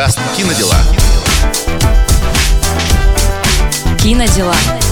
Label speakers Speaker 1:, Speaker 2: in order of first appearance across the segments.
Speaker 1: Подкаст «Кинодела».
Speaker 2: Кинодела. Подкаст.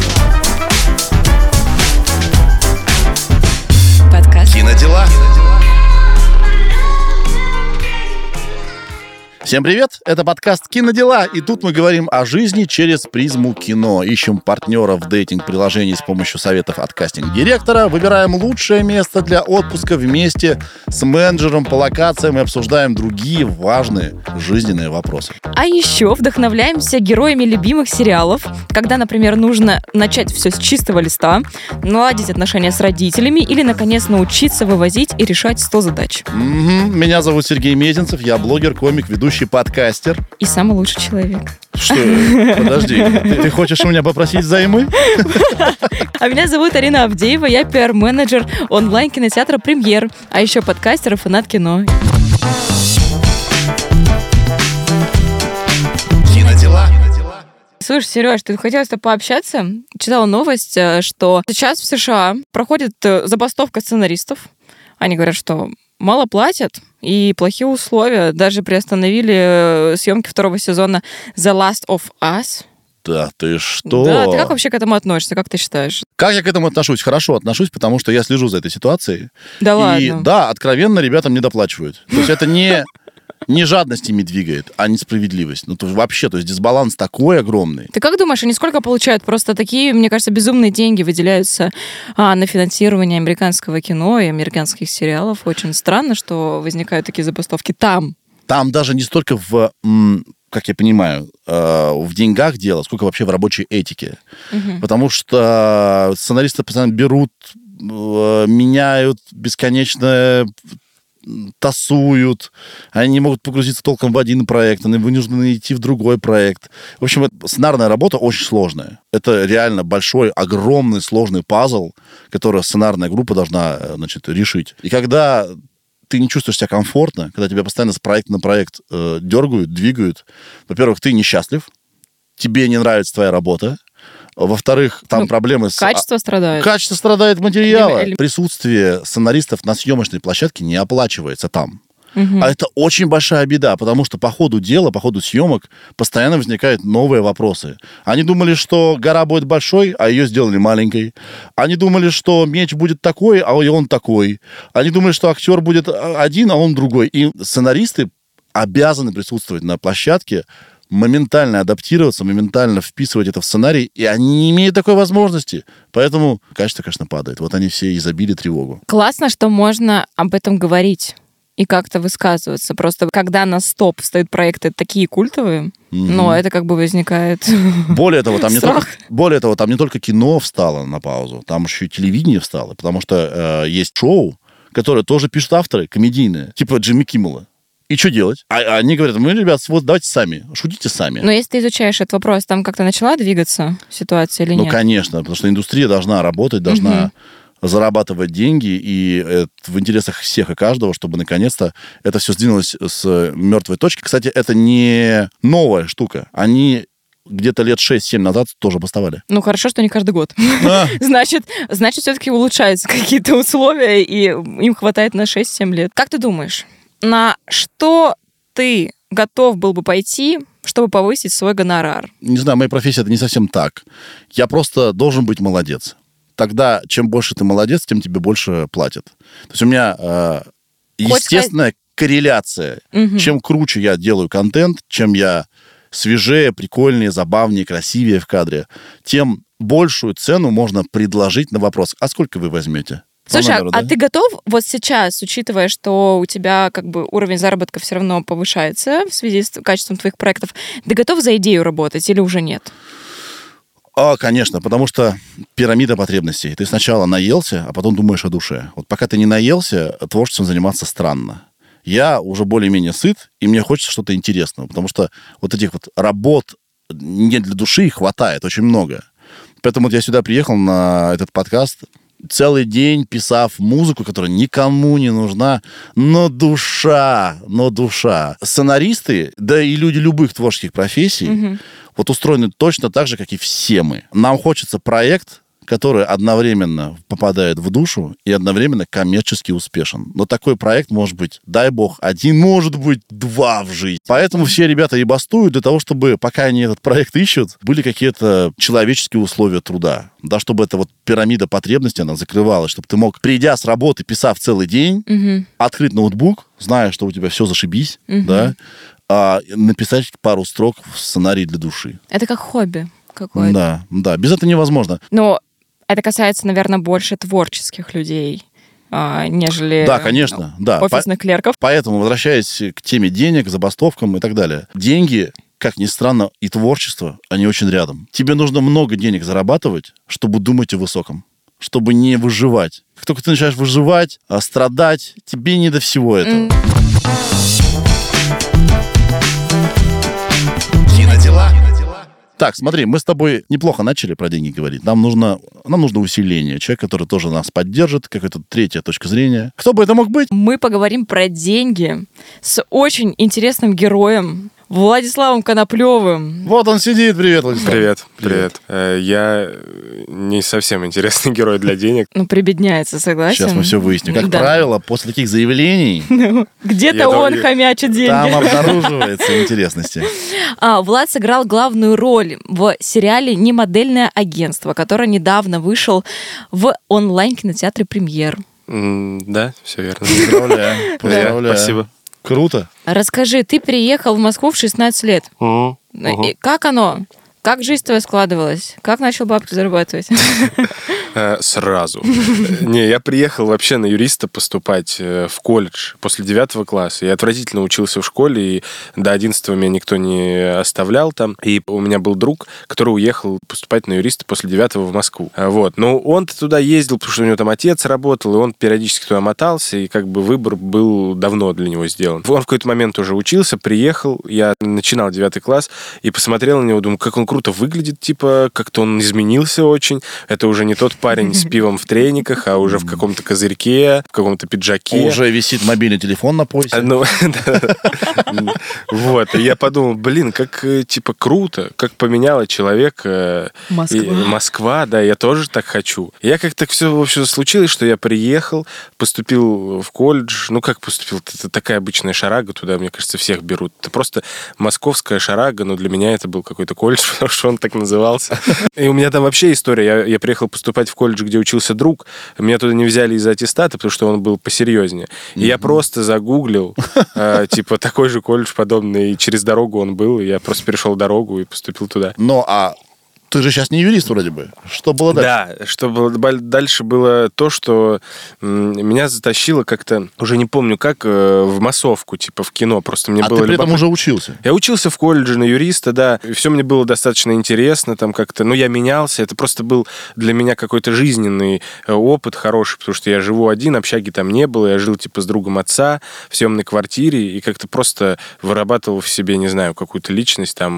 Speaker 1: Всем привет! Это подкаст «Кинодела», и тут мы говорим о жизни через призму кино. Ищем партнеров дейтинг-приложений с помощью советов от кастинг-директора, выбираем лучшее место для отпуска вместе с менеджером по локациям и обсуждаем другие важные жизненные вопросы.
Speaker 2: А еще вдохновляемся героями любимых сериалов, когда, например, нужно начать все с чистого листа, наладить отношения с родителями или, наконец, научиться вывозить и решать 100 задач.
Speaker 1: Мгм. Меня зовут Сергей Мезенцев, я блогер, комик, ведущий подкастер.
Speaker 2: И самый лучший человек.
Speaker 1: Что? Подожди, ты, ты хочешь у меня попросить займы?
Speaker 2: А меня зовут Арина Авдеева, я пиар-менеджер онлайн-кинотеатра «Премьер», а еще подкастер и фанат кино. Слушай, Сереж, ты хотела с тобой пообщаться? Читала новость, э, что сейчас в США проходит э, забастовка сценаристов. Они говорят, что мало платят и плохие условия. Даже приостановили э, съемки второго сезона The Last of Us.
Speaker 1: Да ты что?
Speaker 2: Да, ты как вообще к этому относишься? Как ты считаешь?
Speaker 1: Как я к этому отношусь? Хорошо отношусь, потому что я слежу за этой ситуацией.
Speaker 2: Да
Speaker 1: И
Speaker 2: ладно.
Speaker 1: да, откровенно ребятам не доплачивают. То есть это не, не жадность ими двигает, а несправедливость. Ну, то вообще, то есть дисбаланс такой огромный.
Speaker 2: Ты как думаешь, они сколько получают? Просто такие, мне кажется, безумные деньги выделяются а, на финансирование американского кино и американских сериалов. Очень странно, что возникают такие забастовки там.
Speaker 1: Там даже не столько в, как я понимаю, э, в деньгах дело, сколько вообще в рабочей этике. Потому что сценаристы постоянно берут, э, меняют бесконечно тасуют, они не могут погрузиться толком в один проект, они вынуждены идти в другой проект. В общем, сценарная работа очень сложная. Это реально большой, огромный, сложный пазл, который сценарная группа должна э, значит, решить. И когда ты не чувствуешь себя комфортно, когда тебя постоянно с проекта на проект э, дергают, двигают, во-первых, ты несчастлив, тебе не нравится твоя работа, во-вторых, там
Speaker 2: Ну,
Speaker 1: проблемы с...
Speaker 2: Качество страдает.
Speaker 1: Качество страдает материала.
Speaker 2: Элем-
Speaker 1: Присутствие сценаристов на съемочной площадке не оплачивается там.
Speaker 2: Мгм.
Speaker 1: А это очень большая беда, потому что по ходу дела, по ходу съемок постоянно возникают новые вопросы. Они думали, что гора будет большой, а ее сделали маленькой. Они думали, что меч будет такой, а он такой. Они думали, что актер будет а, один, а он другой. И сценаристы обязаны присутствовать на площадке, моментально адаптироваться, моментально вписывать это в сценарий, и они не имеют такой возможности. Поэтому качество, конечно, падает. Вот они все и забили тревогу.
Speaker 2: Классно, что можно об этом говорить и как-то высказываться. Просто когда на стоп встают проекты такие культовые,
Speaker 1: Мгм.
Speaker 2: но это как бы возникает...
Speaker 1: Более того, там не только, более того, там не только кино встало на паузу, там еще и телевидение встало, потому что э, есть шоу, которое тоже пишут авторы, комедийные, типа Джимми Киммела. И что делать? А они говорят, мы, ребят, вот давайте сами, шутите сами.
Speaker 2: Но если ты изучаешь этот вопрос, там как-то начала двигаться ситуация или
Speaker 1: ну,
Speaker 2: нет?
Speaker 1: конечно, потому что индустрия должна работать, должна зарабатывать деньги, и это в интересах всех и каждого, чтобы наконец-то это все сдвинулось с мертвой точки. Кстати, это не новая штука. Они где-то лет 6-7 назад тоже бастовали.
Speaker 2: Ну, хорошо, что не каждый год.
Speaker 1: А,
Speaker 2: Значит, значит, все-таки улучшаются какие-то условия, и им хватает на 6-7 лет. Как ты думаешь, на что ты готов был бы пойти, чтобы повысить свой гонорар?
Speaker 1: не знаю, моя профессия это не совсем так. Я просто должен быть молодец. Тогда, чем больше ты молодец, тем тебе больше платят. То есть у меня э, естественная корреляция.
Speaker 2: Мгм.
Speaker 1: Чем круче я делаю контент, чем я свежее, прикольнее, забавнее, красивее в кадре, тем большую цену можно предложить на вопрос, а сколько вы возьмете?
Speaker 2: Слушай, а- а
Speaker 1: да?
Speaker 2: ты готов вот сейчас, учитывая, что у тебя как бы уровень заработка все равно повышается в связи с качеством твоих проектов, ты готов за идею работать или уже нет?
Speaker 1: А, конечно, потому что пирамида потребностей. Ты сначала наелся, а потом думаешь о душе. Вот пока ты не наелся, творчеством заниматься странно. Я уже более-менее сыт, и мне хочется что-то интересного, потому что вот этих вот работ не для души хватает очень много. Поэтому вот я сюда приехал на этот подкаст, целый день писав музыку, которая никому не нужна, но душа, но душа. Сценаристы, да и люди любых творческих профессий,
Speaker 2: Мгм.
Speaker 1: вот устроены точно так же, как и все мы. Нам хочется проект, который одновременно попадает в душу и одновременно коммерчески успешен. Но такой проект может быть, дай бог, один, может быть, два в жизни. Поэтому все ребята и бастуют для того, чтобы, пока они этот проект ищут, были какие-то человеческие условия труда. Да, чтобы эта вот пирамида потребностей, она закрывалась, чтобы ты мог, придя с работы, писав целый день,
Speaker 2: Мгм.
Speaker 1: открыть ноутбук, зная, что у тебя все зашибись,
Speaker 2: Мгм.
Speaker 1: да, а написать пару строк в сценарий для души.
Speaker 2: Это как хобби какое-то.
Speaker 1: Да, да, без этого невозможно.
Speaker 2: Но это касается, наверное, больше творческих людей, а, нежели
Speaker 1: Да, конечно, да. По-
Speaker 2: офисных клерков.
Speaker 1: Поэтому, возвращаясь к теме денег, забастовкам и так далее, деньги, как ни странно, и творчество, они очень рядом. Тебе нужно много денег зарабатывать, чтобы думать о высоком, чтобы не выживать. Как только ты начинаешь выживать, а, страдать, тебе не до всего этого. Так, смотри, мы с тобой неплохо начали про деньги говорить. Нам нужно, нам нужно усиление. Человек, который тоже нас поддержит, какая-то третья точка зрения. Кто бы это мог быть?
Speaker 2: Мы поговорим про деньги с очень интересным героем Владиславом Коноплевым.
Speaker 1: Вот он сидит. Привет, Владислав.
Speaker 3: Привет, привет. Э, Я э, не совсем интересный герой для денег.
Speaker 2: Ну, прибедняется, согласен?
Speaker 1: Сейчас мы все выясним. Как
Speaker 2: Да.
Speaker 1: правило, после таких заявлений
Speaker 2: Где-то
Speaker 3: Я
Speaker 2: он
Speaker 3: думаю,
Speaker 2: хомячит деньги.
Speaker 1: там обнаруживается интересности.
Speaker 2: А, Влад сыграл главную роль в сериале «Немодельное агентство», который недавно вышел в онлайн-кинотеатре «Премьер».
Speaker 3: Да, все верно.
Speaker 1: Поздравляю. Поздравляю.
Speaker 3: Спасибо.
Speaker 1: Круто.
Speaker 2: Расскажи, ты приехал в Москву в 16 лет.
Speaker 3: Мгм.
Speaker 2: И Как оно? Как жизнь твоя складывалась? Как начал бабки зарабатывать?
Speaker 3: Э, Сразу. Не, я приехал вообще на юриста поступать э, в колледж после девятого класса. Я отвратительно учился в школе, и до одиннадцатого меня никто не оставлял там. И у меня был друг, который уехал поступать на юриста после девятого в Москву. А, Вот. Но он-то туда ездил, потому что у него там отец работал, и он периодически туда мотался, и как бы выбор был давно для него сделан. Он в какой-то момент уже учился, приехал, я начинал девятый класс, и посмотрел на него, думаю, как он круто выглядит, типа, как-то он изменился очень. Это уже не тот парень с пивом в трениках, а уже в каком-то козырьке, в каком-то пиджаке.
Speaker 1: Уже висит мобильный телефон на
Speaker 3: А,
Speaker 1: поясе.
Speaker 3: Ну, да. Вот, и я подумал, блин, как, э, типа, круто, как поменяла человек э,
Speaker 2: Москва,
Speaker 3: да, я тоже так хочу. Я как-то все, в общем, случилось, что я приехал, поступил в колледж, ну, как поступил, это такая обычная шарага, туда, мне кажется, всех берут. Это просто московская шарага, но для меня это был какой-то колледж, потому что он так назывался. И у меня там вообще история, я, я приехал поступать в колледж, где учился друг, меня туда не взяли из-за аттестата, потому что он был посерьезнее. И я просто загуглил, э, типа, такой же колледж подобный, и через дорогу он был, и я просто перешел дорогу и поступил туда.
Speaker 1: Но, а ты же сейчас не юрист вроде бы. Что было дальше?
Speaker 3: Да, что было дальше было то, что меня затащило как-то, уже не помню как, э, в массовку, типа в кино. Просто мне
Speaker 1: а
Speaker 3: было
Speaker 1: ты при этом
Speaker 3: любопытно.
Speaker 1: уже учился.
Speaker 3: Я учился в колледже на юриста, да, и все мне было достаточно интересно, там как-то, ну, я менялся, это просто был для меня какой-то жизненный э, опыт хороший, потому что я живу один, общаги там не было, я жил, типа, с другом отца в съемной квартире, и как-то просто вырабатывал в себе, не знаю, какую-то личность, там,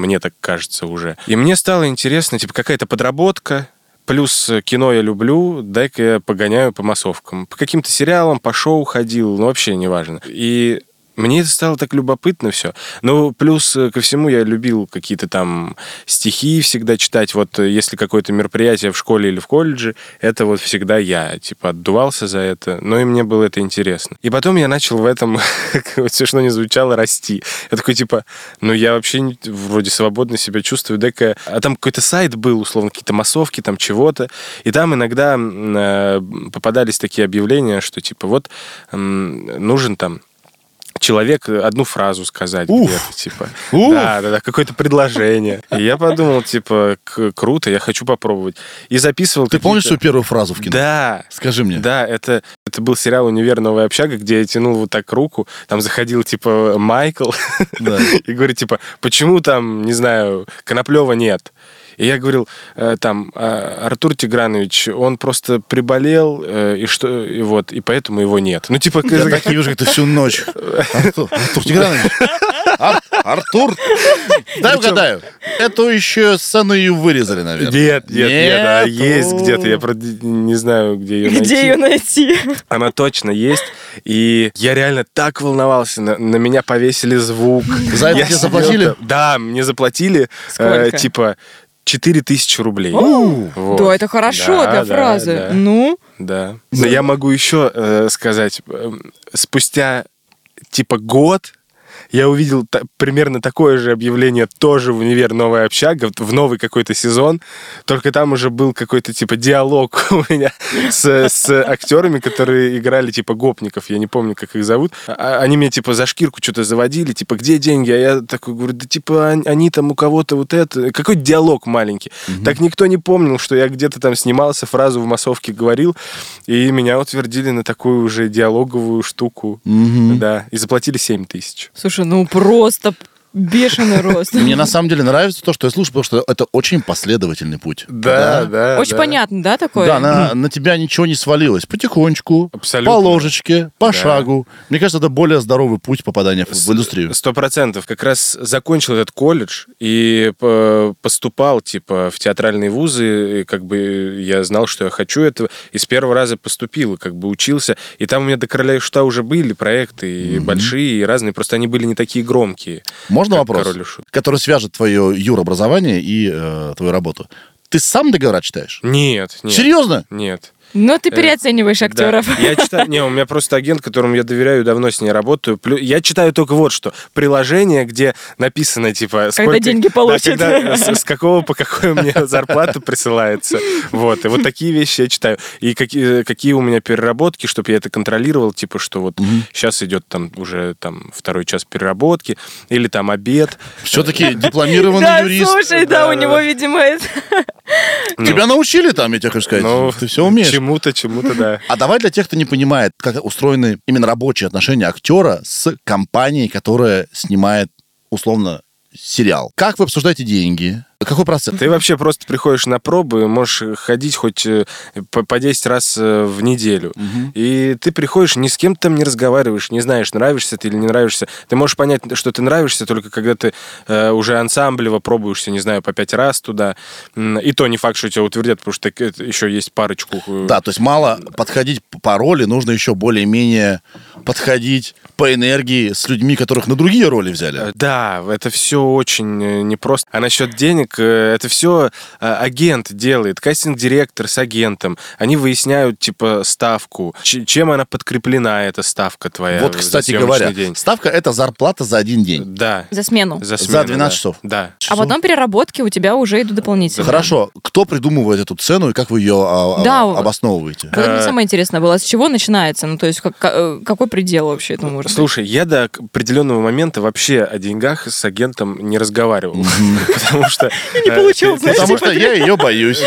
Speaker 3: мне так кажется уже. И мне стало интересно, типа, какая-то подработка, Плюс э, кино я люблю, дай-ка я погоняю по массовкам. По каким-то сериалам, по шоу ходил, ну вообще неважно. И мне это стало так любопытно все. Ну, плюс э, ко всему я любил какие-то там стихи всегда читать. Вот э, если какое-то мероприятие в школе или в колледже, это вот всегда я, типа, отдувался за это. Но и мне было это интересно. И потом я начал в этом, вот смешно не звучало, расти. Я такой, типа, ну, я вообще вроде свободно себя чувствую, дай-ка... А там какой-то сайт был, условно, какие-то массовки, там чего-то. И там иногда э, попадались такие объявления, что, типа, вот нужен там человек одну фразу сказать где-то, типа.
Speaker 1: Уф.
Speaker 3: Да, да, да, какое-то предложение. И я подумал, типа, круто, я хочу попробовать. И записывал
Speaker 1: Ты помнишь свою первую фразу в кино?
Speaker 3: Да.
Speaker 1: Скажи мне.
Speaker 3: Да, это, это был сериал «Универ. Новая общага», где я тянул вот так руку, там заходил, типа, Майкл,
Speaker 1: Да.
Speaker 3: и говорит, типа, почему там, не знаю, Коноплева нет? И я говорил, э, там, «А, Артур Тигранович, он просто приболел, э, и что, и вот, и поэтому его нет. Ну, типа,
Speaker 1: Я так и вижу, как ты всю ночь. Артур, Артур Тигранович. Ар- Артур. Дай угадаю. Эту еще сцену и вырезали, наверное.
Speaker 3: Нет, нет, нет, она есть где-то. Я правда не знаю, где ее найти.
Speaker 2: Где ее найти?
Speaker 3: Она точно есть. И я реально так волновался. На, на меня повесили звук.
Speaker 1: За это
Speaker 3: Я
Speaker 1: тебе заплатили?
Speaker 3: Да, мне заплатили.
Speaker 2: Сколько?
Speaker 3: э, типа 4000 рублей.
Speaker 1: У,
Speaker 3: Вот.
Speaker 2: Да, это хорошо
Speaker 3: Да,
Speaker 2: для
Speaker 3: да,
Speaker 2: фразы.
Speaker 3: да.
Speaker 2: Ну,
Speaker 3: Да. Но я могу еще э, сказать, э, спустя типа год я увидел та- примерно такое же объявление тоже в универ «Новая общага», в- новый какой-то сезон, только там уже был какой-то типа диалог у меня с, с актерами, которые играли типа гопников, я не помню, как их зовут. А- Они меня типа за шкирку что-то заводили, типа, где деньги? А я такой говорю, да типа они, они там у кого-то вот это... Какой диалог маленький. Так никто не помнил, что я где-то там снимался, фразу в массовке говорил, и меня утвердили на такую уже диалоговую штуку.
Speaker 1: Мгм.
Speaker 3: Да, и заплатили 7 тысяч.
Speaker 2: слушай, ну просто бешеный рост.
Speaker 1: Мне на самом деле нравится то, что я слушаю, потому что это очень последовательный путь.
Speaker 3: да.
Speaker 2: Очень понятно, да, такое?
Speaker 1: Да, на, на тебя ничего не свалилось. Потихонечку,
Speaker 3: Абсолютно.
Speaker 1: по ложечке, по
Speaker 3: Да.
Speaker 1: шагу. Мне кажется, это более здоровый путь попадания в, в индустрию.
Speaker 3: Сто процентов. Как раз закончил этот колледж и по- поступал, типа, в театральные вузы, и как бы я знал, что я хочу этого, и с первого раза поступил, и как бы учился. И там у меня до «Короля и Шута» уже были проекты, и большие, и разные, просто они были не такие громкие.
Speaker 1: Можно
Speaker 3: как
Speaker 1: вопрос,
Speaker 3: «Король и Шут».
Speaker 1: который свяжет твое юробразование и э, твою работу? Ты сам договора читаешь?
Speaker 3: Нет, нет.
Speaker 1: Серьезно?
Speaker 3: Нет.
Speaker 2: Но ты
Speaker 3: Э,
Speaker 2: переоцениваешь актеров.
Speaker 3: Да. Я читаю, не, у меня просто агент, которому я доверяю, давно с ней работаю. Я читаю только вот что. Приложение, где написано, типа, сколько...
Speaker 2: деньги
Speaker 3: Да,
Speaker 2: получат.
Speaker 3: когда- с, с какого по какой мне зарплата присылается. Вот. И вот такие вещи я читаю. И какие, какие у меня переработки, чтобы я это контролировал, типа, что вот сейчас идет там уже там второй час переработки, или там обед.
Speaker 1: Все-таки дипломированный
Speaker 2: Да,
Speaker 1: юрист.
Speaker 2: слушай, да,
Speaker 3: Да,
Speaker 2: у
Speaker 3: да,
Speaker 2: него,
Speaker 3: да.
Speaker 2: видимо, это...
Speaker 1: Тебя научили там, я тебе хочу сказать.
Speaker 3: Ну,
Speaker 1: Ты все умеешь.
Speaker 3: Чему-то, чему-то, да.
Speaker 1: А давай для тех, кто не понимает, как устроены именно рабочие отношения актера с компанией, которая снимает условно сериал. Как вы обсуждаете деньги? Какой процент?
Speaker 3: Ты вообще просто приходишь на пробы, можешь ходить хоть э, по, по 10 раз э, в неделю. И ты приходишь, ни с кем там не разговариваешь, не знаешь, нравишься ты или не нравишься. Ты можешь понять, что ты нравишься, только когда ты э, уже ансамблево пробуешься, не знаю, по 5 раз туда. И то не факт, что тебя утвердят, потому что еще есть парочку. э,
Speaker 1: Да, то есть мало подходить по роли, нужно еще более-менее подходить по энергии с людьми, которых на другие роли взяли.
Speaker 3: Да, это все очень непросто. А насчет денег, э, это все агент делает, кастинг-директор с агентом. Они выясняют, типа, ставку, чем она подкреплена, эта ставка твоя.
Speaker 1: Вот,
Speaker 3: за
Speaker 1: кстати говоря,
Speaker 3: день.
Speaker 1: ставка это зарплата за один день.
Speaker 3: Да,
Speaker 2: За смену.
Speaker 3: за,
Speaker 1: За
Speaker 3: смену,
Speaker 1: 12
Speaker 3: да.
Speaker 1: часов.
Speaker 3: Да.
Speaker 2: А потом переработки у тебя уже идут дополнительно.
Speaker 1: Хорошо, кто придумывает эту цену и как вы ее а, а,
Speaker 2: Да.
Speaker 1: обосновываете?
Speaker 2: Вот мне
Speaker 3: Э,
Speaker 2: самое интересное было, с чего начинается? Ну, то есть, как- э, какой предел вообще этому может быть?
Speaker 3: Слушай, я до определенного момента вообще о деньгах с агентом не разговаривал. Потому что...
Speaker 2: Не
Speaker 3: э,
Speaker 2: получил,
Speaker 3: ты-
Speaker 2: знаешь,
Speaker 1: Потому что я ее боюсь.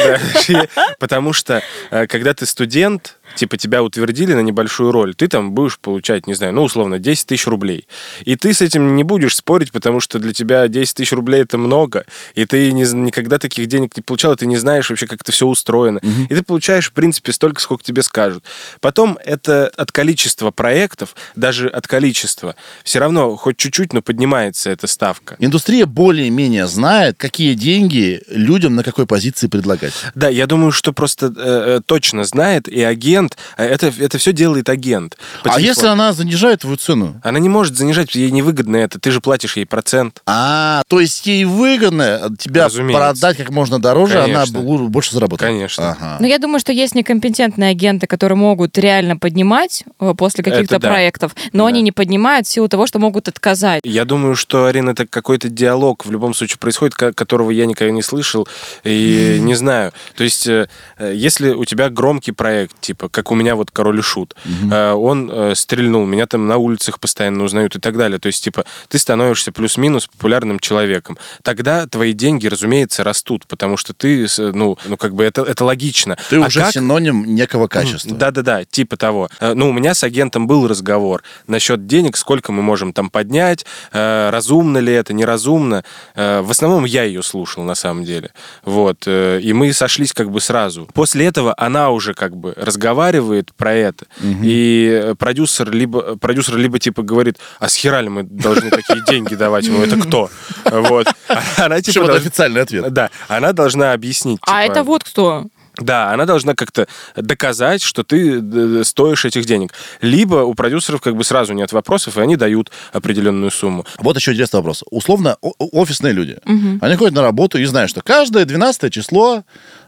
Speaker 3: Потому что когда ты студент, типа тебя утвердили на небольшую роль, ты там будешь получать, не знаю, ну, условно, 10 тысяч рублей. И ты с этим не будешь спорить, потому что для тебя 10 тысяч рублей это много, и ты не никогда таких денег не получал, и ты не знаешь вообще, как это все устроено. И ты получаешь, в принципе, столько, сколько тебе скажут. Потом это от количества проектов, даже от количества, все равно хоть чуть-чуть, но поднимается эта ставка.
Speaker 1: Индустрия более-менее знает, какие деньги людям на какой позиции предлагать.
Speaker 3: Да, я думаю, что просто э, э, точно знает, и агент, э, это, это все делает агент.
Speaker 1: а если она занижает твою цену?
Speaker 3: Она не может занижать, ей невыгодно это, ты же платишь ей процент.
Speaker 1: А, то есть ей выгодно тебя
Speaker 3: Разумеется.
Speaker 1: продать как можно дороже,
Speaker 3: Конечно.
Speaker 1: она больше заработает.
Speaker 3: Конечно.
Speaker 1: Ага.
Speaker 2: Ну, я думаю, что есть некомпетентные агенты, которые могут реально поднимать э, после каких-то
Speaker 3: да.
Speaker 2: проектов, но
Speaker 3: Да.
Speaker 2: они не поднимают в силу того, что могут отказать.
Speaker 3: Я думаю, что, Арина, это какой-то диалог в любом случае происходит, ко- которого я никогда не слышал и не знаю. То есть, э, если у тебя громкий проект, типа, как у меня вот «Король и Шут», э, он э, стрельнул, меня там на улицах постоянно узнают и так далее. То есть, типа, ты становишься плюс-минус популярным человеком. Тогда твои деньги, разумеется, растут, потому что ты, с- ну, ну как бы это, это логично.
Speaker 1: Ты
Speaker 3: А
Speaker 1: уже
Speaker 3: как-
Speaker 1: синоним некого качества.
Speaker 3: да-да-да, типа того. Э, Ну, у меня с агентом был разговор насчет денег, сколько мы можем там поднять, э, разумно ли это, неразумно. Э, В основном я ее слушал, на самом деле. Вот. э, И мы сошлись как бы сразу. После этого она уже как бы разговаривает про это, и э, продюсер либо, продюсер либо типа говорит, а с хера ли мы должны такие деньги давать ему? Это кто? Вот. Она типа...
Speaker 1: это
Speaker 3: должна-
Speaker 1: официальный ответ.
Speaker 3: Да, она должна объяснить.
Speaker 2: А
Speaker 3: типа,
Speaker 2: это вот кто?
Speaker 3: Да, она должна как-то доказать, что ты э, стоишь этих денег. Либо у продюсеров как бы сразу нет вопросов, и они дают определенную сумму.
Speaker 1: Вот еще интересный вопрос. Условно, офисные люди. Они ходят на работу и знают, что каждое 12 число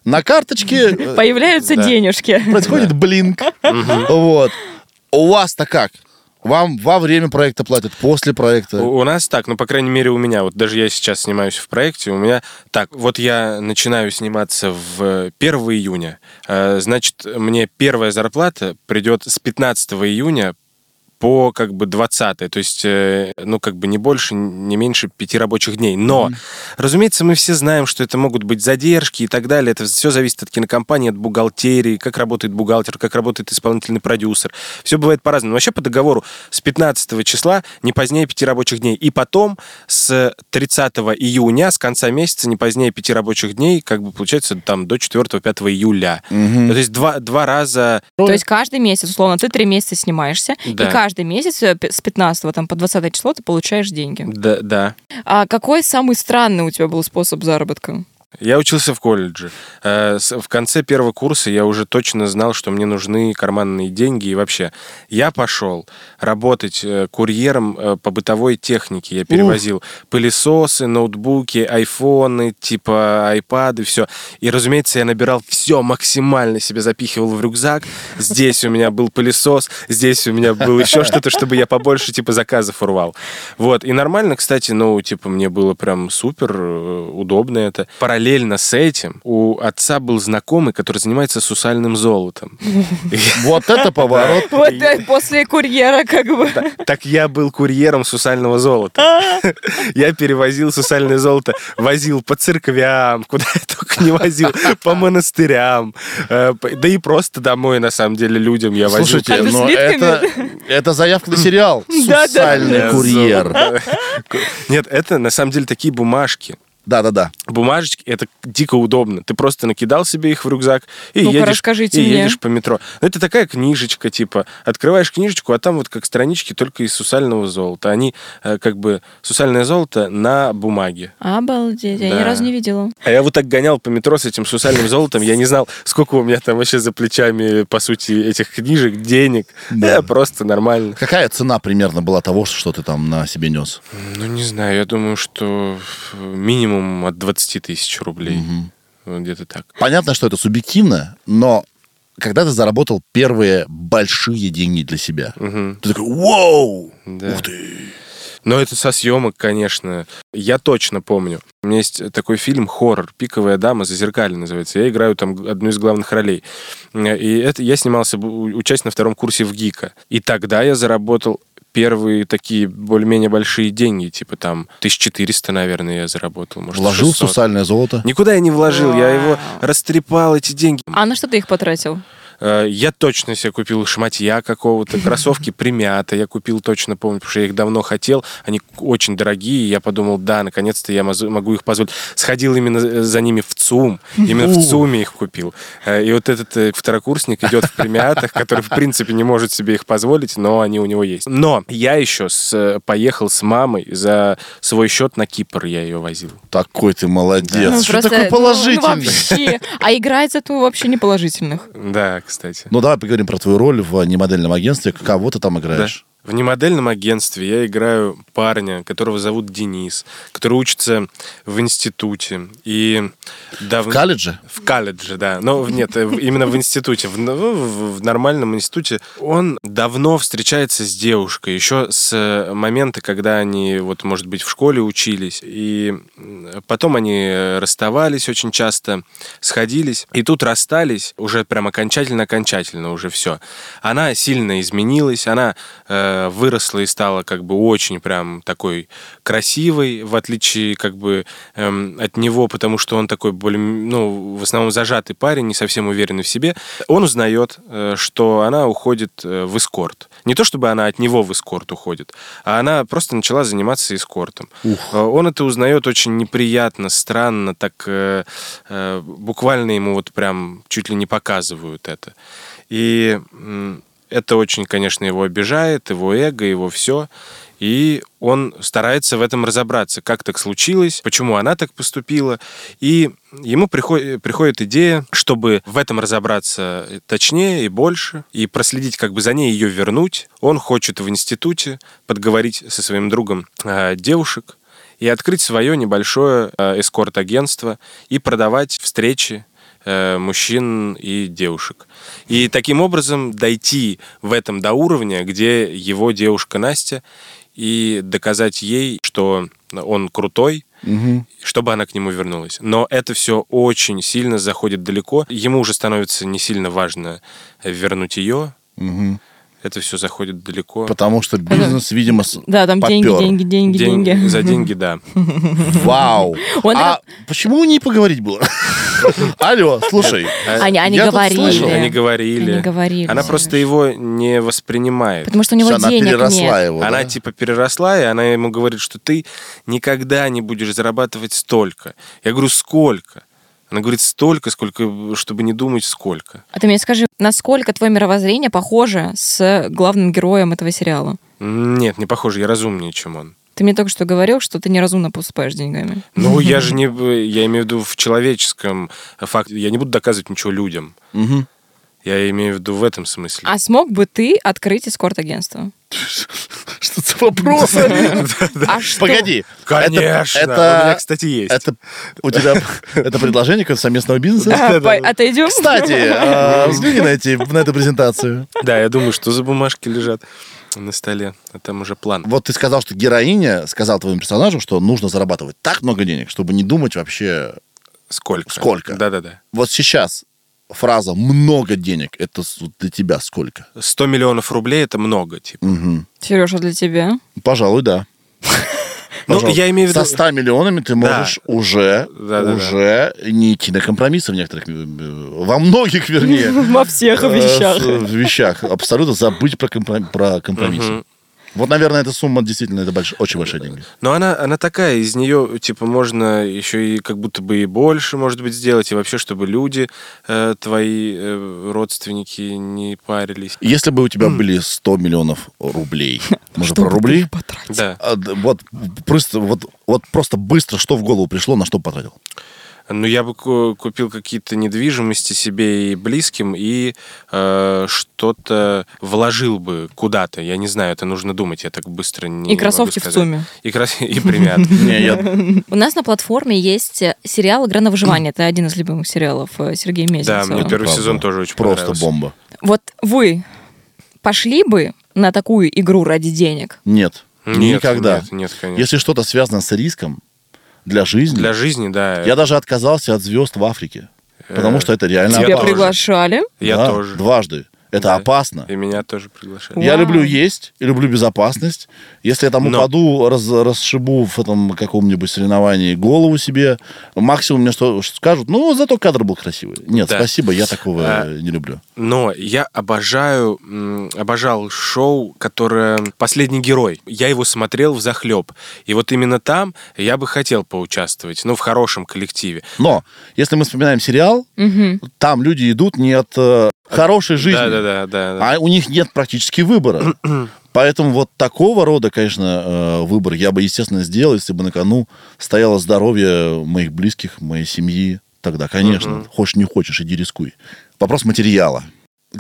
Speaker 1: на карточке э,
Speaker 2: Появляются
Speaker 3: Да.
Speaker 2: денежки.
Speaker 1: происходит блинк. Вот. У вас-то как? Вам во время проекта платят, после проекта?
Speaker 3: У нас так, ну, по крайней мере, у меня, вот даже я сейчас снимаюсь в проекте, у меня так, вот я начинаю сниматься в 1 июня, э, значит, мне первая зарплата придет с 15 июня по как бы 20 то есть, э, ну, как бы не больше, не меньше пяти рабочих дней. Но, разумеется, мы все знаем, что это могут быть задержки и так далее. Это все зависит от кинокомпании, от бухгалтерии, как работает бухгалтер, как работает исполнительный продюсер. Все бывает по-разному. Но вообще по договору с 15 числа не позднее пяти рабочих дней. И потом с 30 июня, с конца месяца, не позднее пяти рабочих дней, как бы получается там до 4-5 июля. Ну, То есть два, два раза
Speaker 2: То есть каждый месяц, условно, ты три месяца снимаешься,
Speaker 3: Да.
Speaker 2: и каждый месяц э, с 15 там, по 20 число ты получаешь деньги.
Speaker 3: Да, да.
Speaker 2: А какой самый странный у тебя был способ заработка?
Speaker 3: Я учился в колледже. Э, В конце первого курса я уже точно знал, что мне нужны карманные деньги. И вообще, я пошел работать э, курьером э, по бытовой технике. Я перевозил пылесосы, ноутбуки, айфоны, типа айпады, все. И, разумеется, я набирал все максимально себе запихивал в рюкзак. Здесь у меня был пылесос, здесь у меня было еще что-то, чтобы я побольше типа заказов урвал. Вот. И нормально, кстати, ну, типа, мне было прям супер удобно это. Параллельно с этим у отца был знакомый, который занимается сусальным золотом.
Speaker 1: Вот это поворот.
Speaker 2: Вот после курьера как бы.
Speaker 3: Так я был курьером сусального золота. Я перевозил сусальное золото, возил по церквям, куда я только не возил, по монастырям, э, да и просто домой, на самом деле, людям я возил.
Speaker 1: Слушайте,
Speaker 2: А
Speaker 1: но это, это заявка на сериал. «Сусальный курьер».
Speaker 3: Нет, это на самом деле такие бумажки.
Speaker 1: Да-да-да.
Speaker 3: Бумажечки, это дико удобно. Ты просто накидал себе их в рюкзак и
Speaker 2: Ну-ка,
Speaker 3: едешь,
Speaker 2: расскажите
Speaker 3: и
Speaker 2: мне.
Speaker 3: едешь по метро. Ну, это такая книжечка, типа, открываешь книжечку, а там вот как странички только из сусального золота. Они э, как бы сусальное золото на бумаге.
Speaker 2: Обалдеть, я ни
Speaker 3: Да.
Speaker 2: разу не видела.
Speaker 3: А я вот так гонял по метро с этим сусальным золотом, я не знал, сколько у меня там вообще за плечами, по сути, этих книжек, денег.
Speaker 1: Да.
Speaker 3: Да, просто нормально.
Speaker 1: Какая цена примерно была того, что ты там на себе нес?
Speaker 3: Ну, не знаю, я думаю, что минимум от 20 тысяч рублей. Вот Где-то так.
Speaker 1: Понятно, что это субъективно, но когда ты заработал первые большие деньги для себя,
Speaker 3: Мгм.
Speaker 1: ты такой, вау,
Speaker 3: Да.
Speaker 1: ух ты.
Speaker 3: Но это со съемок, конечно. Я точно помню. У меня есть такой фильм «Хоррор. Пиковая дама. Зазеркалье» называется. Я играю там одну из главных ролей. И это я снимался, учась на втором курсе в ГИКа. И тогда я заработал первые такие более-менее большие деньги. Типа там 1400, наверное, я заработал. Может,
Speaker 1: Вложил
Speaker 3: 600.
Speaker 1: сусальное золото?
Speaker 3: Никуда я не вложил. Я его растрепал, эти деньги.
Speaker 2: А на что ты их потратил?
Speaker 3: Э, Я точно себе купил шматья какого-то, кроссовки примята. Я купил точно, помню, потому что я их давно хотел. Они очень дорогие. Я подумал, да, наконец-то я могу их позволить. Сходил именно за ними в ЦУМ. Именно в ЦУМе их купил. Э, И вот этот э, второкурсник идет в примятах, который, в принципе, не может себе их позволить, но они у него есть. Но я еще с- э, поехал с мамой за свой счет на Кипр. Я ее возил.
Speaker 1: Такой ты молодец.
Speaker 2: Ну,
Speaker 1: Что
Speaker 2: просто,
Speaker 1: такой положительный?
Speaker 2: Ну, вообще. А играет зато вообще не положительных.
Speaker 3: Да, кстати.
Speaker 1: Ну, давай поговорим про твою роль в немодельном агентстве. Кого ты там играешь?
Speaker 3: В немодельном агентстве я играю парня, которого зовут Денис, который учится в институте. И дав-
Speaker 1: В колледже?
Speaker 3: В колледже, да. Но в- нет, э, в- именно в институте. В, ну, в- в нормальном институте. Он давно встречается с девушкой. Еще с э, момента, когда они, вот, может быть, в школе учились. И потом они э, расставались очень часто, сходились. И тут расстались уже прям окончательно-окончательно уже все. Она сильно изменилась. Она э, выросла и стала как бы очень прям такой красивой, в отличие как бы эм, от него, потому что он такой более, ну, в основном зажатый парень, не совсем уверенный в себе. Он узнает, э, что она уходит э, в эскорт. Не то чтобы она от него в эскорт уходит, а она просто начала заниматься эскортом. Э, Он это узнает очень неприятно, странно, так э, э, буквально ему вот прям чуть ли не показывают это. И это очень, конечно, его обижает, его эго, его все. И он старается в этом разобраться, как так случилось, почему она так поступила. И ему приходит, приходит идея, чтобы в этом разобраться точнее и больше, и проследить, как бы за ней ее вернуть. Он хочет в институте подговорить со своим другом э, девушек и открыть свое небольшое э, эскорт-агентство и продавать встречи мужчин и девушек. И таким образом дойти в этом до уровня, где его девушка Настя и доказать ей, что он крутой,
Speaker 1: Мгм.
Speaker 3: чтобы она к нему вернулась. Но это все очень сильно заходит далеко. Ему уже становится не сильно важно вернуть ее.
Speaker 1: Мгм.
Speaker 3: Это все заходит далеко.
Speaker 1: Потому что бизнес, видимо,
Speaker 2: Да, там деньги,
Speaker 1: попёр.
Speaker 2: деньги, деньги,
Speaker 3: День-
Speaker 2: деньги.
Speaker 3: За деньги, да.
Speaker 1: Вау.
Speaker 2: Он
Speaker 1: А почему не поговорить было? Алло, слушай.
Speaker 2: Они, они
Speaker 1: тут
Speaker 2: говорили.
Speaker 1: слышал,
Speaker 3: Они говорили.
Speaker 2: Они говорили.
Speaker 3: Она просто его не воспринимает.
Speaker 2: Потому что у него
Speaker 1: Всё, она
Speaker 2: денег
Speaker 1: переросла
Speaker 2: нет.
Speaker 1: его.
Speaker 3: Она
Speaker 1: да?
Speaker 3: типа переросла, и она ему говорит, что ты никогда не будешь зарабатывать столько. Я говорю, сколько? Она говорит, столько, сколько, чтобы не думать, сколько.
Speaker 2: А ты мне скажи, насколько твое мировоззрение похоже с главным героем этого сериала?
Speaker 3: Нет, не похоже, я разумнее, чем он.
Speaker 2: Ты мне только что говорил, что ты неразумно поступаешь с деньгами.
Speaker 3: Ну, я же не... Я имею в виду в человеческом факте. Я не буду доказывать ничего людям.
Speaker 1: Мгм.
Speaker 3: Я имею в виду в этом смысле.
Speaker 2: А смог бы ты открыть эскорт-агентство?
Speaker 1: Что за вопросы?
Speaker 2: А?
Speaker 1: Погоди.
Speaker 3: Конечно!
Speaker 1: Это-
Speaker 3: У меня, кстати, есть.
Speaker 1: Это у тебя это предложение совместного бизнеса?
Speaker 2: А, Отойдем?
Speaker 1: Кстати, а, взгляни на, эти, на эту презентацию.
Speaker 3: Да, я думаю, что за бумажки лежат на столе. А там уже план.
Speaker 1: Вот ты сказал, что героиня сказала твоему персонажу, что нужно зарабатывать так много денег, чтобы не думать вообще...
Speaker 3: Сколько?
Speaker 1: Сколько?
Speaker 3: Да-да-да.
Speaker 1: Вот сейчас фраза «много денег» — это для тебя сколько?
Speaker 3: 100 миллионов рублей это много, типа.
Speaker 1: Мгм.
Speaker 2: Сережа, для тебя?
Speaker 1: Пожалуй, да.
Speaker 3: Ну,
Speaker 1: Пожалуй.
Speaker 3: я имею в виду...
Speaker 1: Со 100 миллионами ты можешь уже,
Speaker 3: Да-да-да.
Speaker 1: уже не идти на компромиссы в некоторых, э, во многих, вернее,
Speaker 2: Во всех
Speaker 1: э,
Speaker 2: вещах.
Speaker 1: с- вещах. Абсолютно забыть про компромиссы. Вот, наверное, эта сумма действительно это больш- очень большая деньги.
Speaker 3: Но она, она такая, из нее, типа, можно еще и как будто бы и больше, может быть, сделать, и вообще, чтобы люди, э, твои э, родственники, не парились.
Speaker 1: Если бы у тебя были 100 миллионов рублей, мы же
Speaker 2: Что
Speaker 1: про рубли?
Speaker 3: Да.
Speaker 1: а, вот просто, вот, вот просто быстро, что в голову пришло, на что потратил?
Speaker 3: Ну, я бы ку- купил какие-то недвижимости себе и близким, и э, что-то вложил бы куда-то. Я не знаю, это нужно думать, я так быстро не
Speaker 2: И кроссовки
Speaker 3: могу
Speaker 2: в. ЦУМе.
Speaker 3: И, крос- и примят.
Speaker 2: У нас на платформе есть сериал «Игра на выживание». Это один из любимых сериалов э, Сергея
Speaker 3: Да,
Speaker 2: Мезенцева.
Speaker 3: мне первый сезон тоже очень
Speaker 1: Просто бомба.
Speaker 2: Вот вы пошли бы на такую игру ради денег?
Speaker 1: Нет,
Speaker 3: Нет,
Speaker 1: никогда.
Speaker 3: Нет, нет, конечно.
Speaker 1: Если что-то связано с риском для жизни,
Speaker 3: Для жизни, да.
Speaker 1: я даже отказался от звезд в Африке. Потому
Speaker 3: Э,
Speaker 1: что это реально
Speaker 3: тебя тоже.
Speaker 2: приглашали?
Speaker 3: Я
Speaker 1: Да,
Speaker 3: тоже.
Speaker 1: Дважды. Это
Speaker 3: Да.
Speaker 1: опасно.
Speaker 3: И меня тоже приглашали.
Speaker 1: Я
Speaker 2: Вау.
Speaker 1: люблю есть и люблю безопасность. Если я там
Speaker 3: Но-
Speaker 1: упаду, раз- расшибу в этом каком-нибудь соревновании голову себе, максимум мне что что скажут, ну, зато кадр был красивый. Нет,
Speaker 3: Да.
Speaker 1: спасибо, я такого
Speaker 3: А,
Speaker 1: не люблю.
Speaker 3: Но я обожаю, обожал шоу, которое «Последний герой». Я его смотрел в захлеб. И вот именно там я бы хотел поучаствовать, ну, в хорошем коллективе.
Speaker 1: Но, если мы вспоминаем сериал,
Speaker 2: Мгм.
Speaker 1: там люди идут не от э, хорошей жизни,
Speaker 3: Да-да-да. да, да.
Speaker 1: а у них нет практически выбора. Поэтому вот такого рода, конечно, э, выбор я бы, естественно, сделал, если бы на кону стояло здоровье моих близких, моей семьи. Тогда, конечно, хочешь не хочешь, иди рискуй. Вопрос материала.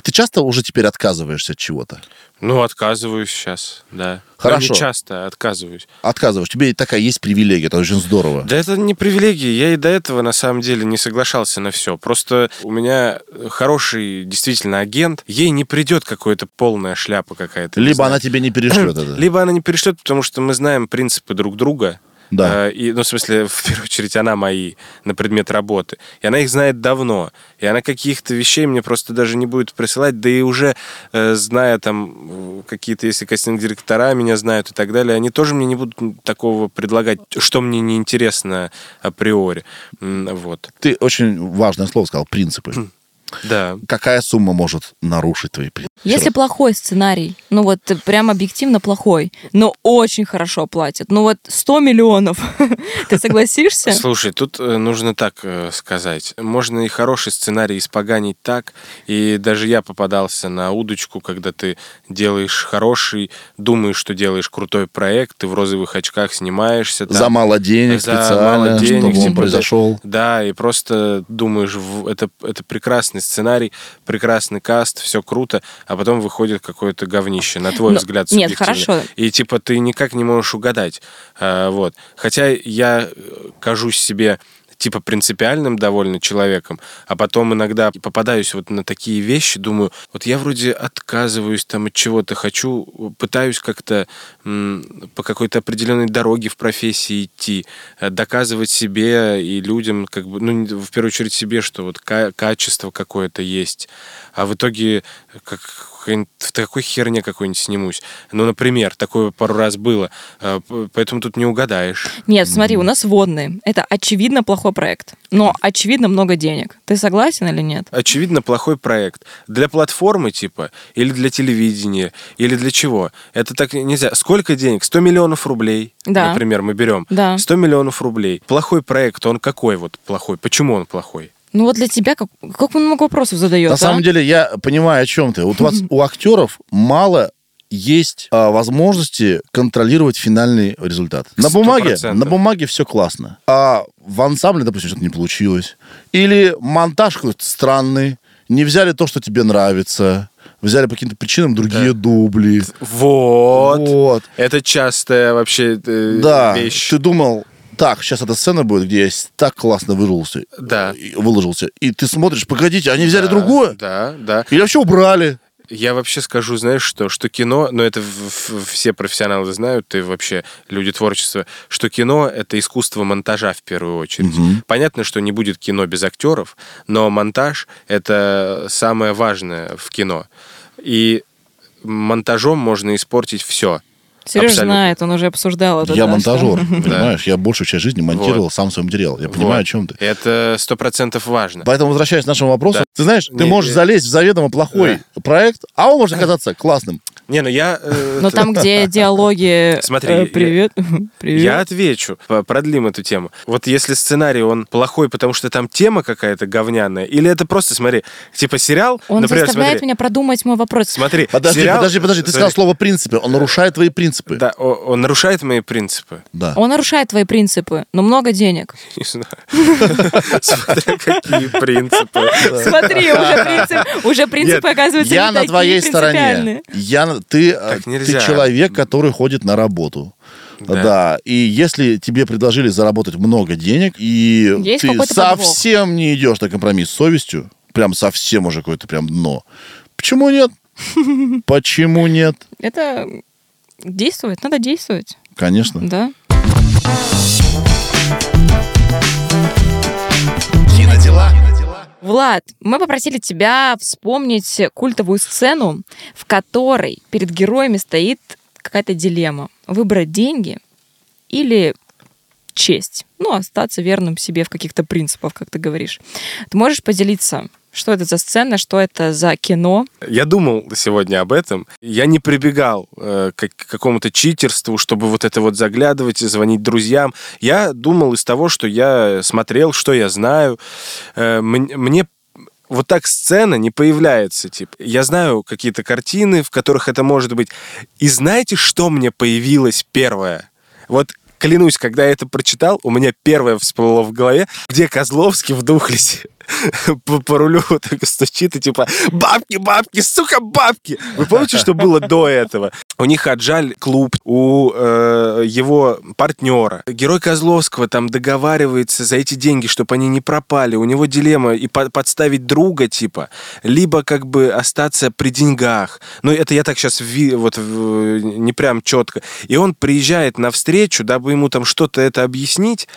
Speaker 1: Ты часто уже теперь отказываешься от чего-то?
Speaker 3: Ну, отказываюсь сейчас, да.
Speaker 1: Хорошо.
Speaker 3: Ну, не часто отказываюсь.
Speaker 1: Отказываешь. Тебе такая есть привилегия, это очень здорово.
Speaker 3: Да это не привилегия. Я и до этого, на самом деле, не соглашался на все. Просто у меня хороший, действительно, агент. Ей не придет какая-то полная шляпа какая-то.
Speaker 1: Либо она тебе не перешлет это.
Speaker 3: Либо она не перешлет, потому что мы знаем принципы друг друга.
Speaker 1: Да.
Speaker 3: Э, И, ну, в смысле, в первую очередь, она мои на предмет работы. И она их знает давно. И она каких-то вещей мне просто даже не будет присылать. Да и уже, э, зная там э, какие-то, если кастинг-директора меня знают и так далее, они тоже мне не будут такого предлагать, что мне неинтересно априори. Вот.
Speaker 1: Ты очень важное слово сказал, принципы.
Speaker 3: Да.
Speaker 1: Какая сумма может нарушить твои принципы?
Speaker 2: Если плохой сценарий, ну вот э, прям объективно плохой, но очень хорошо платят, ну вот 100 миллионов, ты согласишься?
Speaker 3: Слушай, тут э, нужно так э, сказать. Можно и хороший сценарий испоганить так, и даже я попадался на удочку, когда ты делаешь хороший, думаешь, что делаешь крутой проект, ты в розовых очках снимаешься. Там,
Speaker 1: За мало денег
Speaker 3: За
Speaker 1: специально,
Speaker 3: мало денег,
Speaker 1: чтобы он
Speaker 3: типа,
Speaker 1: произошел.
Speaker 3: Да, и просто думаешь, это, это прекрасный сценарий, прекрасный каст, все круто, а потом выходит какое-то говнище, на твой
Speaker 2: Ну,
Speaker 3: взгляд,
Speaker 2: нет,
Speaker 3: субъективно.
Speaker 2: хорошо.
Speaker 3: И типа ты никак не можешь угадать. А, вот. Хотя я э, кажусь себе типа принципиальным довольно человеком, а потом иногда попадаюсь вот на такие вещи, думаю, вот я вроде отказываюсь там от чего-то, хочу, пытаюсь как-то по какой-то определенной дороге в профессии идти, э, доказывать себе и людям, как бы, ну, в первую очередь себе, что вот ка- качество какое-то есть, а в итоге как в такой херне какой-нибудь снимусь. Ну, например, такое пару раз было. Э, Поэтому тут не угадаешь.
Speaker 2: Нет, смотри, у нас водные. Это очевидно плохой проект, но очевидно много денег. Ты согласен или нет?
Speaker 3: Очевидно, плохой проект. Для платформы, типа, или для телевидения, или для чего. Это так нельзя. Сколько денег? 100 миллионов рублей,
Speaker 2: Да.
Speaker 3: например, мы берем.
Speaker 2: Да.
Speaker 3: 100 миллионов рублей. Плохой проект, он какой вот плохой? Почему он плохой?
Speaker 2: Ну вот для тебя как, как он много вопросов задает,
Speaker 1: На
Speaker 2: а?
Speaker 1: самом деле, я понимаю, о чем ты. Вот у вас у актеров мало есть а, возможности контролировать финальный результат. На
Speaker 3: Сто
Speaker 1: бумаге, на бумаге все классно. А в ансамбле, допустим, что-то не получилось. Или монтаж какой-то странный. Не взяли то, что тебе нравится. Взяли по каким-то причинам другие дубли.
Speaker 3: Вот.
Speaker 1: Вот.
Speaker 3: Это частая вообще э,
Speaker 1: Да,
Speaker 3: вещь.
Speaker 1: ты думал, так, сейчас эта сцена будет, где я так классно выложился.
Speaker 3: Да.
Speaker 1: Выложился. И ты смотришь, погодите, они взяли
Speaker 3: Да,
Speaker 1: другое?
Speaker 3: Да, да.
Speaker 1: Или вообще убрали?
Speaker 3: Я вообще скажу, знаешь, что, что кино, но это в- в- все профессионалы знают, и вообще люди творчества, что кино — это искусство монтажа в первую очередь.
Speaker 1: Мгм.
Speaker 3: Понятно, что не будет кино без актеров, но монтаж — это самое важное в кино. И монтажом можно испортить все.
Speaker 2: Сереж
Speaker 3: Абсолютно.
Speaker 2: знает, он уже обсуждал это.
Speaker 1: Я
Speaker 2: да,
Speaker 1: монтажер,
Speaker 2: что-
Speaker 1: понимаешь? Я большую часть жизни монтировал
Speaker 3: Вот.
Speaker 1: сам свой материал. Я понимаю, о чем ты.
Speaker 3: Это сто процентов важно.
Speaker 1: Поэтому, возвращаясь к нашему вопросу,
Speaker 3: Да.
Speaker 1: ты знаешь, ты можешь залезть в заведомо плохой проект, а он может оказаться классным.
Speaker 3: Не, ну я... э,
Speaker 2: Но там, где диалоги...
Speaker 3: Смотри,
Speaker 2: э,
Speaker 3: я-
Speaker 2: Привет. Привет.
Speaker 3: Я отвечу, продлим эту тему. Вот если сценарий, он плохой, потому что там тема какая-то говняная, или это просто, смотри, типа сериал,
Speaker 2: Он
Speaker 3: например,
Speaker 2: заставляет
Speaker 3: смотри,
Speaker 2: меня продумать мой вопрос.
Speaker 3: смотри,
Speaker 1: Подожди,
Speaker 3: сериал-
Speaker 1: подожди, подожди. Ты
Speaker 3: смотри,
Speaker 1: сказал слово принципы. Он нарушает твои принципы.
Speaker 3: Да, он нарушает мои принципы.
Speaker 1: Да.
Speaker 2: Он нарушает твои принципы, но много денег.
Speaker 3: Не знаю. Смотря какие принципы.
Speaker 2: Смотри, уже принцип- уже принципы, оказывается,
Speaker 1: Я на твоей стороне. Я, на- ты, э, ты человек, который ходит на работу.
Speaker 3: Да.
Speaker 1: Да. И если тебе предложили заработать много денег, и
Speaker 2: Есть
Speaker 1: ты
Speaker 2: какой-то подвох.
Speaker 1: совсем не идешь на компромисс с совестью, прям совсем уже какое-то прям дно. Почему нет? Почему нет?
Speaker 2: Это действует, надо действовать,
Speaker 1: Конечно.
Speaker 2: да. Влад, мы попросили тебя вспомнить культовую сцену, в которой перед героями стоит какая-то дилемма. Выбрать деньги или честь. Ну, остаться верным себе в каких-то принципах, как ты говоришь. Ты можешь поделиться, что это за сцена, что это за кино?
Speaker 3: Я думал сегодня об этом. Я не прибегал э, к какому-то читерству, чтобы вот это вот заглядывать и звонить друзьям. Я думал из того, что я смотрел, что я знаю. Э, мн- мне вот так сцена не появляется, типа. Я знаю какие-то картины, в которых это может быть. И знаете, что мне появилось первое? Вот клянусь, когда я это прочитал, у меня первое всплыло в голове, где Козловский в Духлесе по, по рулю вот так стучит и типа «Бабки, бабки, сука, бабки!» Вы помните, что было до этого? У них отжали клуб, у э, его партнера. Герой Козловского там договаривается за эти деньги, чтобы они не пропали. У него дилемма и по- подставить друга, типа, либо как бы остаться при деньгах. Ну, это я так сейчас вот в- не прям четко. И он приезжает навстречу, дабы ему там что-то это объяснить,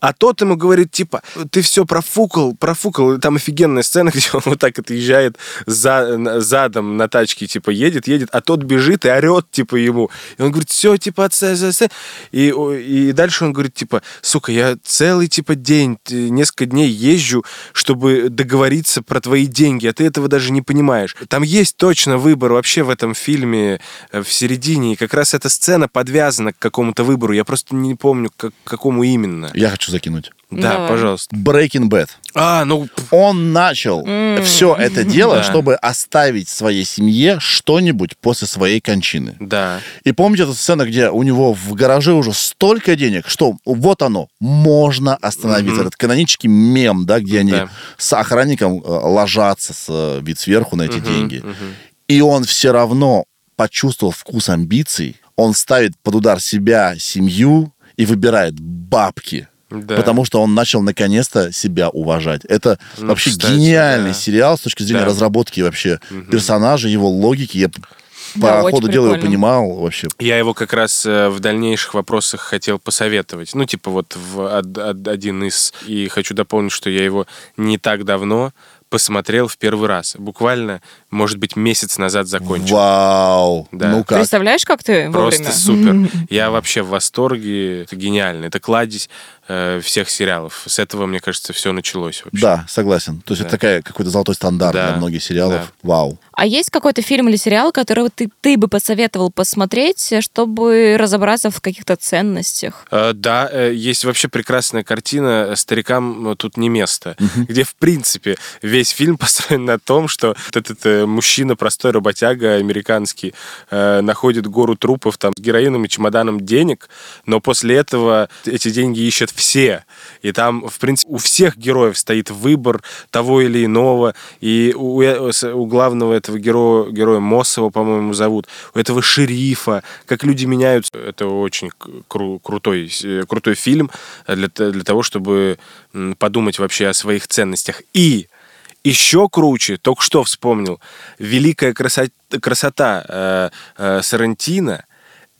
Speaker 3: а тот ему говорит, типа, ты все профукал, профукал профукал. Там офигенная сцена, где он вот так отъезжает за, задом на тачке, типа, едет, едет, а тот бежит и орет, типа, ему. И он говорит, все, типа, отца, отца. И, и дальше он говорит, типа, сука, я целый, типа, день, несколько дней езжу, чтобы договориться про твои деньги, а ты этого даже не понимаешь. Там есть точно выбор вообще в этом фильме э, в середине, и как раз эта сцена подвязана к какому-то выбору. Я просто не помню, к какому именно.
Speaker 1: Я хочу закинуть.
Speaker 3: Да, Давай. пожалуйста.
Speaker 1: Breaking Bad.
Speaker 3: А, ну...
Speaker 1: Он начал mm. все это дело, да. чтобы оставить своей семье что-нибудь после своей кончины.
Speaker 3: Да.
Speaker 1: И помните эту сцену, где у него в гараже уже столько денег, что вот оно, можно остановиться. Mm-hmm. Этот канонический мем, да, где они да. с охранником э, ложатся с э, вид сверху на эти mm-hmm. деньги. Mm-hmm. И он все равно почувствовал вкус амбиций, он ставит под удар себя, семью и выбирает бабки. Да. Потому что он начал наконец-то себя уважать. Это ну, вообще кстати, гениальный да. сериал с точки зрения да. разработки вообще угу. персонажа, его логики. Я по ходу дела его понимал вообще.
Speaker 3: Я его как раз э, в дальнейших вопросах хотел посоветовать. Ну, типа вот в один из... И хочу дополнить, что я его не так давно посмотрел в первый раз. Буквально, может быть, месяц назад закончил.
Speaker 1: Вау!
Speaker 2: Да. Ну как? Представляешь, как ты
Speaker 3: Просто
Speaker 2: вовремя?
Speaker 3: супер. Я вообще в восторге. Это гениально. Это кладезь э, всех сериалов. С этого, мне кажется, все началось вообще.
Speaker 1: Да, согласен. То есть да. это такая какой-то золотой стандарт да. для многих сериалов. Да. Вау.
Speaker 2: А есть какой-то фильм или сериал, который ты, ты бы посоветовал посмотреть, чтобы разобраться в каких-то ценностях?
Speaker 3: Э, да, э, есть вообще прекрасная картина «Старикам тут не место», где, в принципе, весь фильм построен на том, что этот э, мужчина, простой работяга американский, э, находит гору трупов там с героином и чемоданом денег, но после этого эти деньги ищут все. И там, в принципе, у всех героев стоит выбор того или иного, и у, э, у главного этого этого героя, героя Моссова, по-моему, зовут, у этого шерифа, как люди меняются. Это очень кру- крутой, э, крутой фильм для, для того, чтобы подумать вообще о своих ценностях. И еще круче, только что вспомнил, великая красота, красота э, э, Сарантино,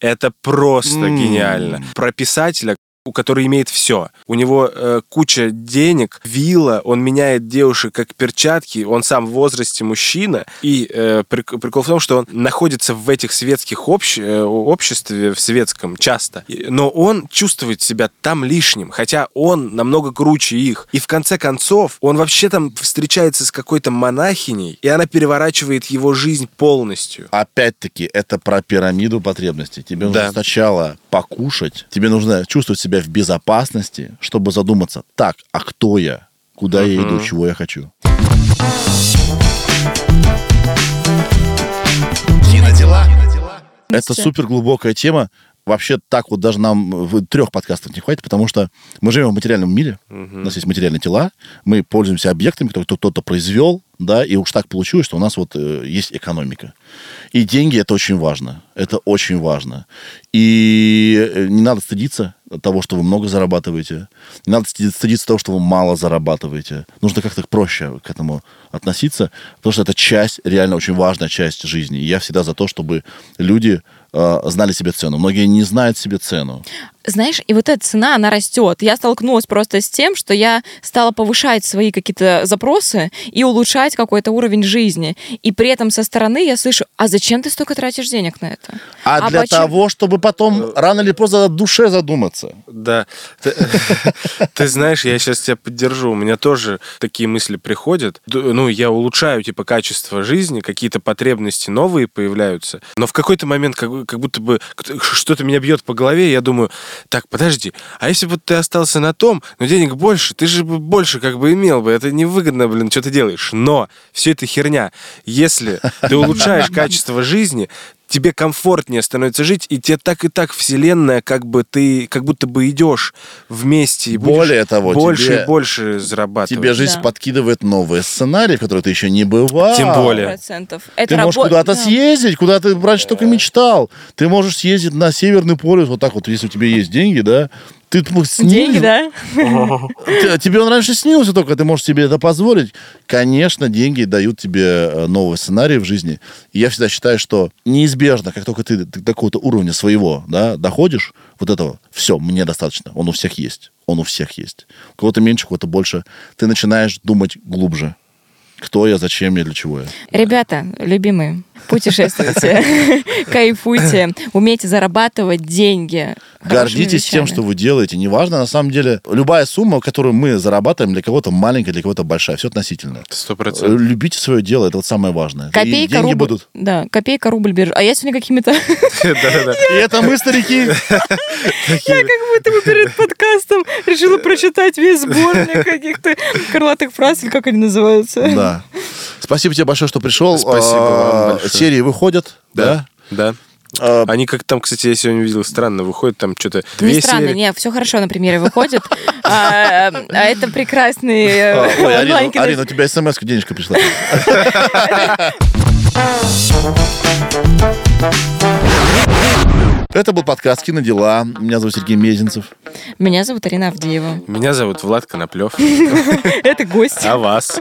Speaker 3: это просто mm. гениально. Про писателя, у который имеет все. У него э, куча денег, вилла, он меняет девушек как перчатки, он сам в возрасте мужчина. И э, прикол в том, что он находится в этих светских общ... э, обществе, в светском часто, но он чувствует себя там лишним, хотя он намного круче их. И в конце концов, он вообще там встречается с какой-то монахиней, и она переворачивает его жизнь полностью.
Speaker 1: Опять-таки, это про пирамиду потребностей. Тебе нужно да. сначала покушать, тебе нужно чувствовать себя в безопасности, чтобы задуматься, так, а кто я? Куда uh-huh. я иду? Чего я хочу? Кинодела. Это супер глубокая тема. Вообще так вот даже нам в трех подкастов не хватит, потому что мы живем в материальном мире, uh-huh. у нас есть материальные тела, мы пользуемся объектами, которые кто-то произвел, да, и уж так получилось, что у нас вот э, есть экономика. И деньги это очень важно. Это очень важно. И э, не надо стыдиться того, что вы много зарабатываете. Не надо стыдиться того, что вы мало зарабатываете. Нужно как-то проще к этому относиться, потому что это часть, реально очень важная часть жизни. И я всегда за то, чтобы люди э, знали себе цену. Многие не знают себе цену.
Speaker 2: Знаешь, и вот эта цена, она растет. Я столкнулась просто с тем, что я стала повышать свои какие-то запросы и улучшать какой-то уровень жизни. И при этом со стороны я слышу, а зачем ты столько тратишь денег на это?
Speaker 1: А, а для почему? того, чтобы потом э, рано или поздно о душе задуматься.
Speaker 3: Да. Ты знаешь, я сейчас тебя поддержу. У меня тоже такие мысли приходят. Ну, я улучшаю, типа, качество жизни, какие-то потребности новые появляются. Но в какой-то момент как будто бы что-то меня бьет по голове, я думаю, так, подожди, а если бы ты остался на том, но денег больше, ты же бы больше как бы имел бы, это невыгодно, блин, что ты делаешь. Но все это херня. Если ты улучшаешь качество жизни, тебе комфортнее становится жить, и тебе так и так вселенная, как бы ты, как будто бы идешь вместе. И
Speaker 1: Более того,
Speaker 3: больше тебе, и больше зарабатывать.
Speaker 1: Тебе жизнь да. подкидывает новые сценарии, в которые ты еще не бывал.
Speaker 3: Тем более.
Speaker 2: Процентов.
Speaker 1: ты рабо... можешь куда-то да. съездить, куда ты раньше только мечтал. Ты можешь съездить на Северный полюс, вот так вот, если у тебя есть деньги, да, Ты м-
Speaker 2: Деньги, да?
Speaker 1: Тебе он раньше снился только, ты можешь себе это позволить. Конечно, деньги дают тебе э, новый сценарий в жизни. И я всегда считаю, что неизбежно, как только ты до какого-то уровня своего да, доходишь, вот этого, все, мне достаточно. Он у всех есть. Он у всех есть. У кого-то меньше, у кого-то больше. Ты начинаешь думать глубже. Кто я, зачем я, для чего я.
Speaker 2: Ребята, любимые, путешествуйте, кайфуйте, умейте зарабатывать деньги. Хорошими
Speaker 1: Гордитесь тем,
Speaker 2: вещами.
Speaker 1: что вы делаете. Неважно, на самом деле, любая сумма, которую мы зарабатываем, для кого-то маленькая, для кого-то большая, все относительно.
Speaker 3: Сто
Speaker 1: Э,
Speaker 3: процентов.
Speaker 1: Любите свое дело, это вот самое важное. И
Speaker 2: Копейка,
Speaker 1: деньги
Speaker 2: рубль.
Speaker 1: будут.
Speaker 2: Да, копейка, рубль биржа. А я сегодня какими-то...
Speaker 3: Да-да-да.
Speaker 1: И это мы, старики.
Speaker 2: Я как будто бы перед подкастом решила прочитать весь сборник каких-то крылатых фраз, или как они называются.
Speaker 1: Да. Спасибо тебе большое, что пришел.
Speaker 3: Спасибо вам
Speaker 1: А,
Speaker 3: большое.
Speaker 1: Серии выходят, да?
Speaker 3: Да.
Speaker 1: А,
Speaker 3: Они как там, кстати, я сегодня видел, странно, выходит там что-то
Speaker 2: Не
Speaker 3: две
Speaker 2: странно,
Speaker 3: серии.
Speaker 2: не, все хорошо на примере выходит. А а это прекрасный э,
Speaker 1: а, Ой, Арина, у тебя смс денежка пришла. Это был подкаст «Кинодела». Меня зовут Сергей Мезенцев.
Speaker 2: Меня зовут Арина Авдеева.
Speaker 3: Меня зовут Влад Коноплев.
Speaker 2: Это гость.
Speaker 3: А вас?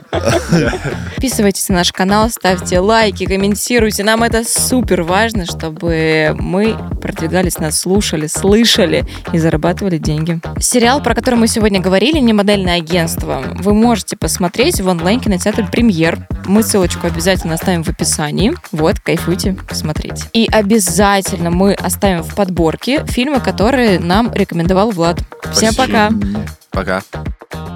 Speaker 2: Подписывайтесь на наш канал, ставьте лайки, комментируйте. Нам это супер важно, чтобы мы продвигались, нас слушали, слышали и зарабатывали деньги. Сериал, про который мы сегодня говорили, не модельное агентство, вы можете посмотреть в онлайн-кинотеатре «Премьер». Мы ссылочку обязательно оставим в описании. Вот, кайфуйте, посмотрите. И обязательно мы оставим в подборке фильмы, которые нам рекомендовал Влад. Всем
Speaker 3: Спасибо.
Speaker 2: пока!
Speaker 3: Пока.